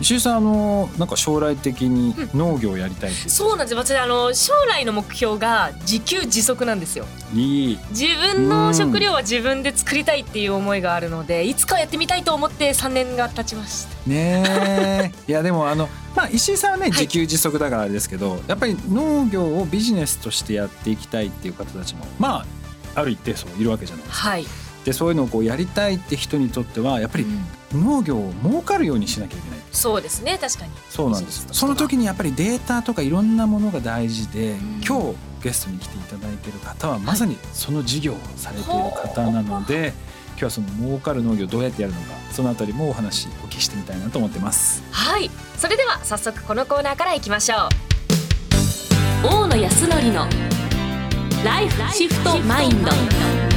石井さんあのなんか将来的に農業をやりたいって、う。ん、そうなんです。私あの将来の目標が自給自足なんですよ。いい。自分の食料は自分で作りたいっていう思いがあるのでいつかやってみたいと思って3年が経ちました。ね いやでもあのまあ、石井さんはね自給自足だからあれですけど、はい、やっぱり農業をビジネスとしてやっていきたいっていう方たちもまあある一定数いるわけじゃないですか。はい、でそういうのをこうやりたいって人にとってはやっぱり農業を儲かるようにしなきゃいけない。そうですね確かに。そうなんですその時にやっぱりデータとかいろんなものが大事で、うん、今日ゲストに来ていただいている方はまさにその事業をされている方なので、はい、今日はその儲かる農業どうやってやるのかそのあたりもお話お聞きしてみたいなと思ってます。はい。それでは早速このコーナーからいきましょう。大野康則のライフシフトマインド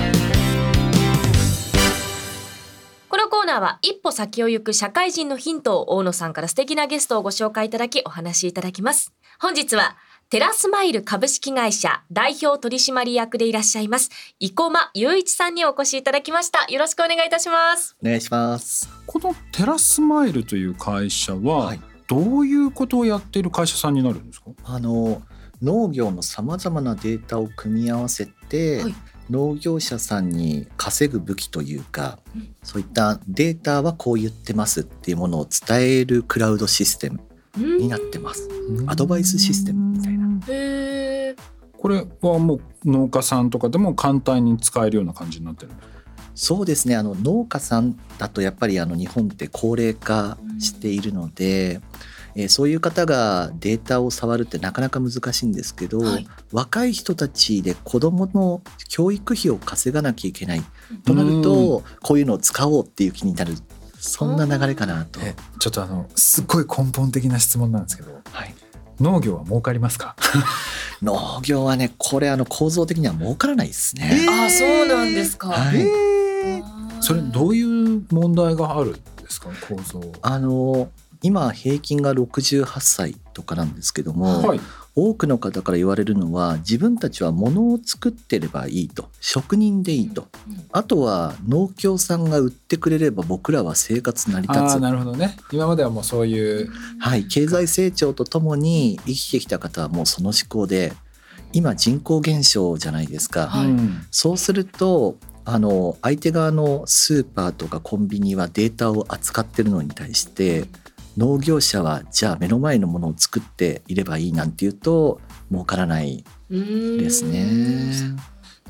ナーは一歩先を行く社会人のヒントを大野さんから素敵なゲストをご紹介いただきお話しいただきます。本日はテラスマイル株式会社代表取締役でいらっしゃいます生駒雄一さんにお越しいただきました。よろしくお願いいたします。お願いします。このテラスマイルという会社は、どういうことをやっている会社さんになるんですか？あの農業のさまざまなデータを組み合わせて、はい、農業者さんに稼ぐ武器というか、うん、そういったデータはこう言ってますっていうものを伝えるクラウドシステムになってます。アドバイスシステムみたいな。これはもう農家さんとかでも簡単に使えるような感じになってるそうですね。あの農家さんだとやっぱりあの日本って高齢化しているので、うんえー、そういう方がデータを触るってなかなか難しいんですけど、はい、若い人たちで子どもの教育費を稼がなきゃいけないとなるとこういうのを使おうっていう気になる。そんな流れかなと。ちょっとあのすっごい根本的な質問なんですけど、はい、農業は儲かりますか？農業はねこれあの構造的には儲からないですね。えー、あそうなんですか。はい、えー、それどういう問題があるんですか？構造。あの今平均が68歳とかなんですけども、はい、多くの方から言われるのは自分たちは物を作ってればいいと職人でいいと、うんうん、あとは農協さんが売ってくれれば僕らは生活成り立つ。なるほどね。今まではもうそういう。はい。経済成長とともに生きてきた方はもうその思考で今人口減少じゃないですか、はい、そうするとあの相手側のスーパーとかコンビニはデータを扱ってるのに対して農業者はじゃあ目の前のものを作っていればいいなんていうと儲からないですね。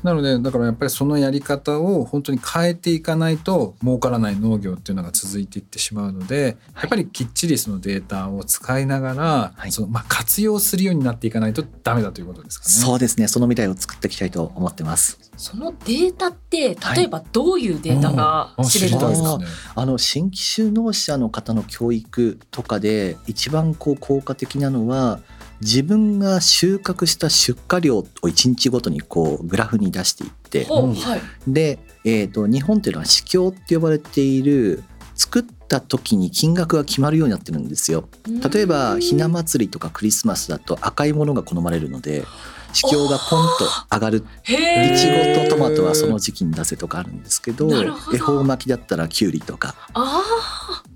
なのでだからやっぱりそのやり方を本当に変えていかないと儲からない農業っていうのが続いていってしまうので、やっぱりきっちりそのデータを使いながら、はい、そのまあ活用するようになっていかないとダメだということですかね。そうですね。その未来を作っていきたいと思ってます。そのデータって例えばどういうデータが知れるんですか、はい、あの新規就農者の方の教育とかで一番こう効果的なのは自分が収穫した出荷量を1日ごとにこうグラフに出していって、はい、で、えーと、日本っていうのは市況って呼ばれている作った時に金額が決まるようになってるんですよ。例えばひな祭りとかクリスマスだと赤いものが好まれるので市況がポンと上がる。いちごとトマトはその時期に出せとかあるんですけど恵方巻きだったらきゅうりとか。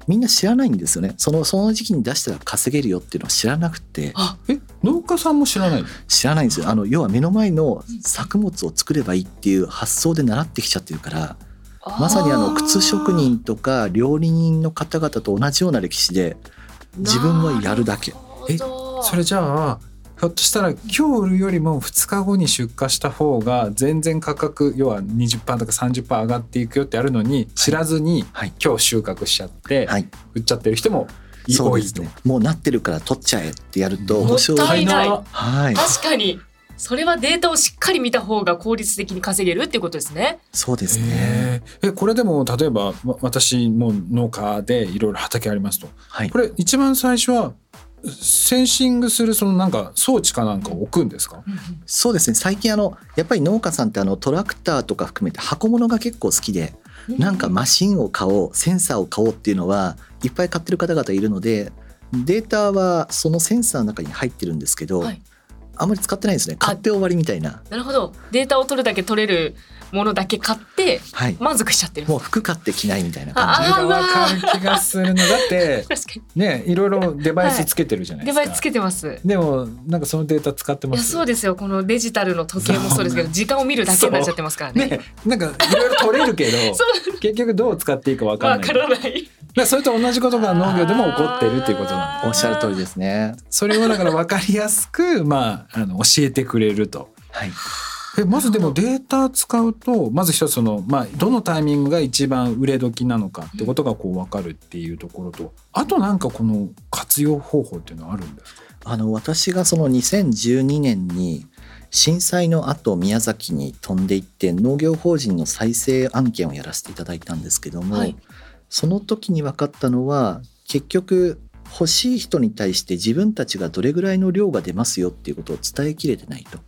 みんな知らないんですよね。そのその時期に出したら稼げるよっていうのは知らなくて。え農家さんも知らない知らないんですよ。あの要は目の前の作物を作ればいいっていう発想で習ってきちゃってるからまさにあの靴職人とか料理人の方々と同じような歴史で自分はやるだけ。えそれじゃあひょっとしたら今日売るよりも2日後に出荷した方が全然価格要は20%とか30%上がっていくよってあるのに知らずに今日収穫しちゃって売っちゃってる人も多いと、ね、もうなってるから取っちゃえってやるともったいない、はい、確かに。それはデータをしっかり見た方が効率的に稼げるっていうことですね。そうですね。えこれでも例えば私も農家でいろいろ畑ありますと、はい、これ一番最初はセンシングするそのなんか装置かなんかを置くんですか、そうですね。最近あのやっぱり農家さんってあのトラクターとか含めて箱物が結構好きで、なんかマシンを買おうセンサーを買おうっていうのはいっぱい買ってる方々いるのでデータはそのセンサーの中に入ってるんですけど、はい、あんまり使ってないですね。買って終わりみたいな。なるほど。データを取るだけ取れるものだけ買って満足しちゃってる、はい、もう服買って着ないみたいな感じ。がわかる気がするの。だって ねいろい。ろデバイスつけてるじゃないですか、はい、デバイスつけてます。でもなんかそのデータ使ってます。そうですよ。このデジタルの時計もそうですけど 時間を見るだけになっちゃってますからね。ねなんかいろいろ取れるけど 結局どう使っていいかわからない。からない。それと同じことが農業でも起こっているっていうことなんおっしゃる通りですね。それをだから分かりやすくまああの教えてくれると。はいえまずでもデータ使うとまず一つその、まあ、どのタイミングが一番売れ時なのかってことがこう分かるっていうところとあとなんかこの活用方法っていうのはあるんですか？あの私がその2012年に震災の後宮崎に飛んでいって農業法人の再生案件をやらせていただいたんですけども、はい、その時に分かったのは結局欲しい人に対して自分たちがどれぐらいの量が出ますよっていうことを伝えきれてないと。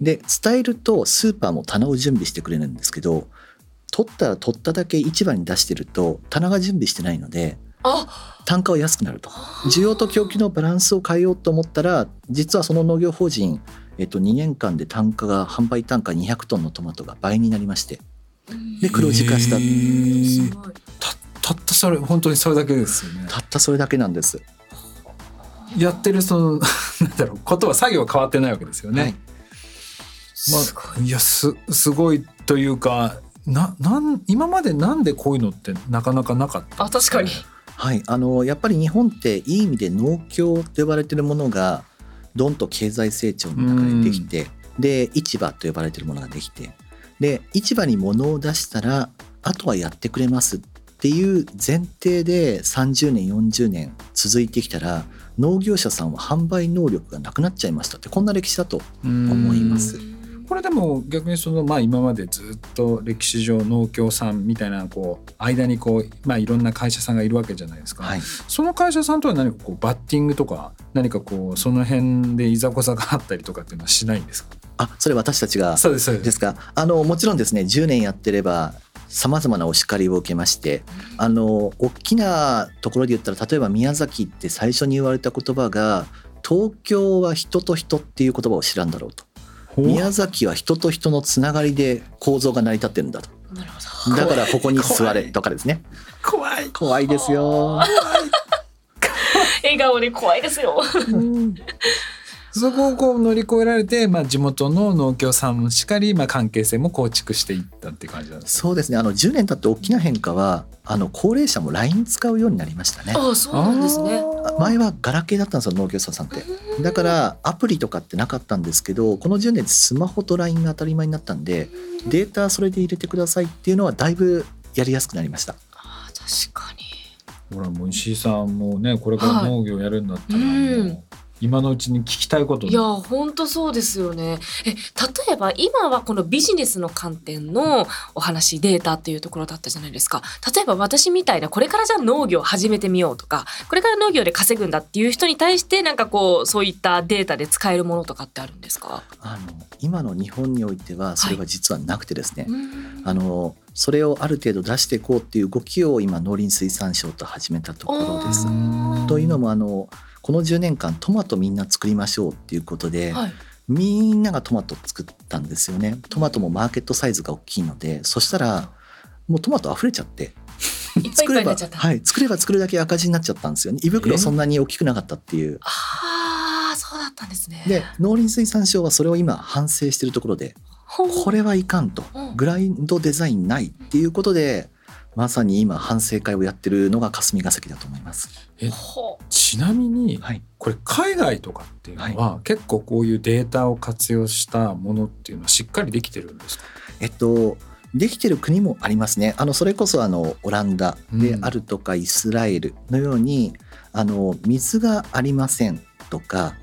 で伝えるとスーパーも棚を準備してくれるんですけど取ったら取っただけ市場に出してると棚が準備してないので単価は安くなると。需要と供給のバランスを変えようと思ったら実はその農業法人、えっと、2年間で単価が販売単価200トンのトマトが倍になりましてで黒字化した、えー、たったそれ本当にそれだけですよね。たったそれだけなんです。やってるその なんだろうことは作業は変わってないわけですよね、はいまあ、い。やすすごいというかななん今までなんでこういうのってなかなかなかった？あ確かに。はい。あのやっぱり日本っていい意味で農協と呼ばれてるものがどんと経済成長の中でできてで市場と呼ばれてるものができてで市場に物を出したらあとはやってくれますっていう前提で30年40年続いてきたら農業者さんは販売能力がなくなっちゃいましたってこんな歴史だと思います。これでも逆にそのまあ今までずっと歴史上農協さんみたいなこう間にこうまあいろんな会社さんがいるわけじゃないですか、はい、その会社さんとは何かこうバッティングとか何かこうその辺でいざこざがあったりとかっていうのはしないんですか？あそれ私たちが？そうですそうです。か。あのもちろんですね10年やってればさまざまなお叱りを受けましてあの大きなところで言ったら例えば宮崎って最初に言われた言葉が東京は人と人っていう言葉を知らんだろうと宮崎は人と人のつながりで構造が成り立ってるんだと。だからここに座れとかですね。怖い。怖いですよ。笑顔で怖いですよそこをこう乗り越えられて、まあ、地元の農協さんもしっかり、まあ、関係性も構築していったっていう感じなんですそうですね。あの10年経って大きな変化はあの高齢者も LINE 使うようになりましたね。あそうなんですね。前はガラケーだったんですよ農業者さんって。だからアプリとかってなかったんですけどこの10年でスマホと LINE が当たり前になったんでデータそれで入れてくださいっていうのはだいぶやりやすくなりました。あ確かに。ほらもう石井さんもねこれから農業やるんだったら、はい今のうちに聞きたいこと。いや本当そうですよね。え例えば今はこのビジネスの観点のお話データっていうところだったじゃないですか。例えば私みたいなこれからじゃあ農業始めてみようとかこれから農業で稼ぐんだっていう人に対してなんかこうそういったデータで使えるものとかってあるんですか？あの今の日本においてはそれは実はなくてですね、はい、あのそれをある程度出していこうっていう動きを今農林水産省と始めたところです。というのもあのこの10年間トマトみんな作りましょうっていうことで、はい、みんながトマト作ったんですよね。トマトもマーケットサイズが大きいのでそしたらもうトマト溢れちゃって作ればはい作れば作るだけ赤字になっちゃったんですよね。胃袋そんなに大きくなかったっていう。ああそうだったんですね。で農林水産省はそれを今反省しているところでこれはいかんと。グラインドデザインないっていうことでまさに今反省会をやってるのが霞が関だと思います。えちなみに、はい、これ海外とかっていうのは、はい、結構こういうデータを活用したものっていうのはしっかりできてるんですか？えっとできてる国もありますね。あのそれこそあのオランダであるとかイスラエルのように、うん、あの水がありませんとか、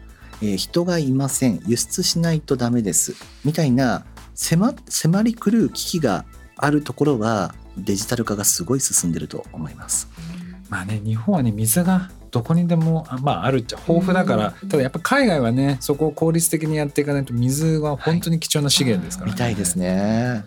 えー、人がいません輸出しないとダメですみたいな迫迫り狂う危機があるところはデジタル化がすごい進んでると思います。まあね日本はね水がどこにでもまああるっちゃ豊富だから、ただやっぱ海外はねそこを効率的にやっていかないと水は本当に貴重な資源ですからね。はい、みたいですね。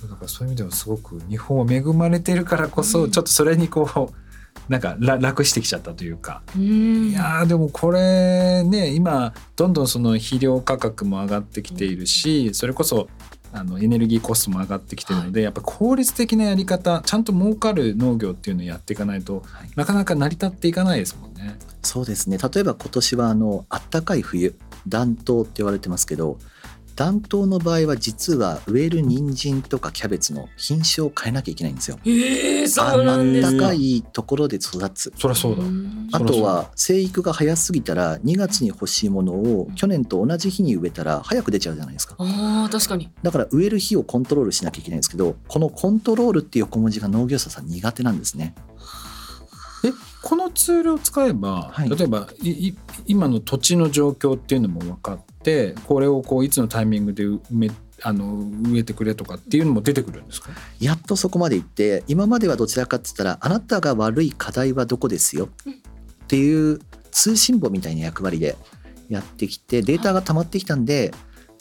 そうだからそういう意味ではすごく日本は恵まれてるからこそ、ちょっとそれにこうなんか楽してきちゃったというかいやでもこれね今どんどんその肥料価格も上がってきているしそれこそあのエネルギーコストも上がってきてるので、はい、やっぱ効率的なやり方ちゃんと儲かる農業っていうのをやっていかないと、はい、なかなか成り立っていかないですもんね。そうですね。例えば今年はあの暖かい冬暖冬って言われてますけど暖冬の場合は実は植える人参とかキャベツの品種を変えなきゃいけないんですよ。えー、そうなんですか。いところで育つ。そりゃそうだ。あとは生育が早すぎたら2月に欲しいものを去年と同じ日に植えたら早く出ちゃうじゃないですか。あ確かに。だから植える日をコントロールしなきゃいけないんですけど、このコントロールっていう横文字が農業者さん苦手なんですね。えこのツールを使えば、はい、例えば今の土地の状況っていうのも分かってこれをこういつのタイミングで埋めあの植えてくれとかっていうのも出てくるんですか？やっとそこまで行って今まではどちらかって言ったらあなたが悪い課題はどこですよ？っていう通信簿みたいな役割でやってきてデータが溜まってきたんで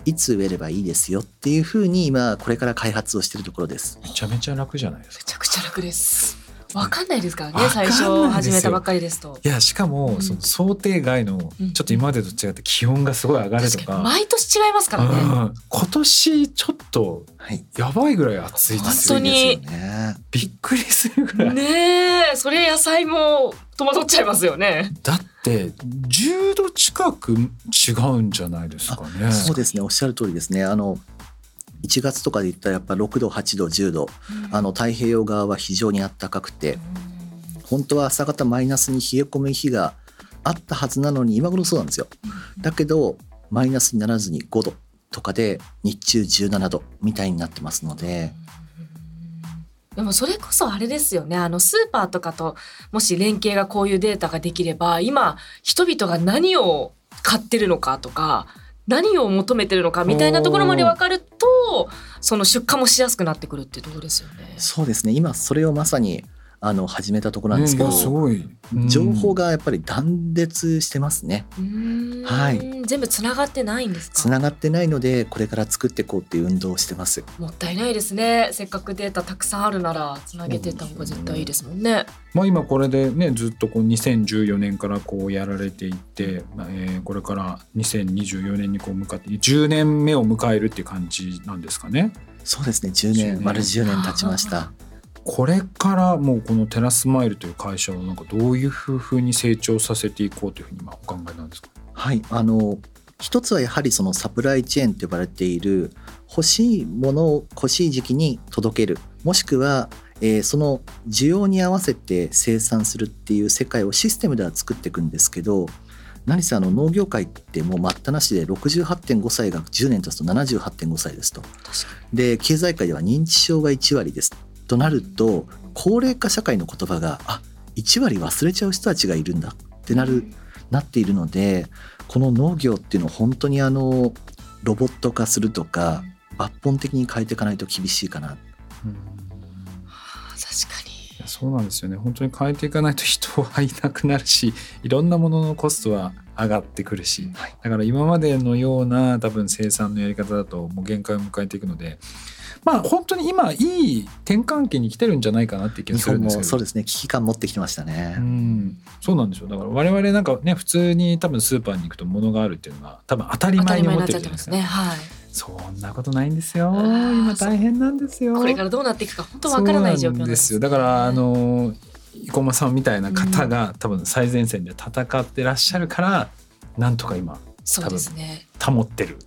いつ植えればいいですよ？っていうふうに今これから開発をしているところです。めちゃめちゃ楽じゃないですか。めちゃくちゃ楽ですわかんないですからね最初始めたばっかりですと。いやしかも、その想定外のちょっと今までと違って気温がすごい上がるとか。毎年違いますからね、今年ちょっとやばいぐらい暑いですよね。本当に。びっくりするぐらい。ねえそれ野菜も戸惑っちゃいますよね。だって10度近く違うんじゃないですかね。そうですね。おっしゃる通りですね。あの1月とかで言ったらやっぱ6度8度10度、うん、あの太平洋側は非常に暖かくて、うん、本当は朝方マイナスに冷え込む日があったはずなのに今頃そうなんですよ。だけどマイナスにならずに5度とかで日中17度みたいになってますので。でもそれこそあれですよね。あのスーパーとかともし連携がこういうデータができれば今人々が何を買ってるのかとか何を求めてるのかみたいなところまで分かるとその出荷もしやすくなってくるっていうところですよね。そうですね今それをまさにあの始めたところなんですけど、すごい、情報がやっぱり断絶してますね。はい。全部つながってないんですか？つながってないのでこれから作っていこうっていう運動をしてます。もったいないですね。せっかくデータたくさんあるならつなげてた方が絶対いいですもんね。まあ今これでねずっとこう2014年からこうやられていって、まあ、えー、これから2024年にこう向かって10年目を迎えるっていう感じなんですかね。そうですね。10年丸10年経ちました。これからもうこのテラスマイルという会社をなんかどういうふうに成長させていこうというふうに今お考えなんですか？はいあの一つはやはりそのサプライチェーンと呼ばれている欲しいものを欲しい時期に届ける。もしくは、えー、その需要に合わせて生産するっていう世界をシステムでは作っていくんですけど何せあの農業界ってもう待ったなしで68.5歳が10年経つと78.5歳ですと。で経済界では認知症が1割ですとなると高齢化社会の言葉があ1割忘れちゃう人たちがいるんだってなるなっているのでこの農業っていうのを本当にあのロボット化するとか抜本的に変えていかないと厳しいかな。うん。確かに。そうなんですよね。本当に変えていかないと人はいなくなるしいろんなもののコストは上がってくるし、はい、だから今までのような多分生産のやり方だともう限界を迎えていくのでまあ本当に今いい転換期に来てるんじゃないかなって気がするんですけど。そうですね。危機感持ってきてましたね。うん。そうなんですよだから我々なんかね普通に多分スーパーに行くと物があるっていうのが多分当たり前に思ってるじゃないですか、ねはい、そんなことないんですよ。今大変なんですよ。これからどうなっていくか本当わからない状況なんですよだからあの生駒さんみたいな方が多分最前線で戦ってらっしゃるから、なんとか今そうですね。保ってる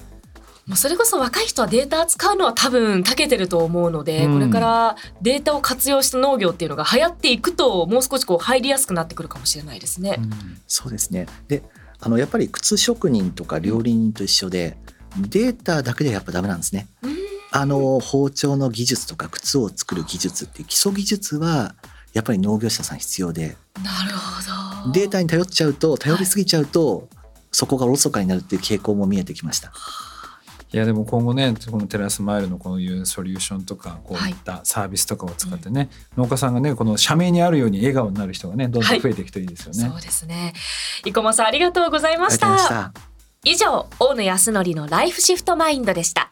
もうそれこそ若い人はデータ扱うのは多分長けてると思うので、うん、これからデータを活用した農業っていうのが流行っていくともう少しこう入りやすくなってくるかもしれないですね。うん、そうですね。であのやっぱり靴職人とか料理人と一緒で、データだけでやっぱダメなんですね。あの包丁の技術とか靴を作る技術っていう基礎技術はやっぱり農業者さん必要で。なるほど。データに頼っちゃうと頼りすぎちゃうと、はい、そこがおろそかになるっていう傾向も見えてきました。いやでも今後ねこのテラスマイルのこういうソリューションとかこういったサービスとかを使ってね、はいうん、農家さんがねこの社名にあるように笑顔になる人がねどんどん増えていくといいですよね、はい、そうですね。生駒さんありがとうございました。以上大野康則のライフシフトマインドでした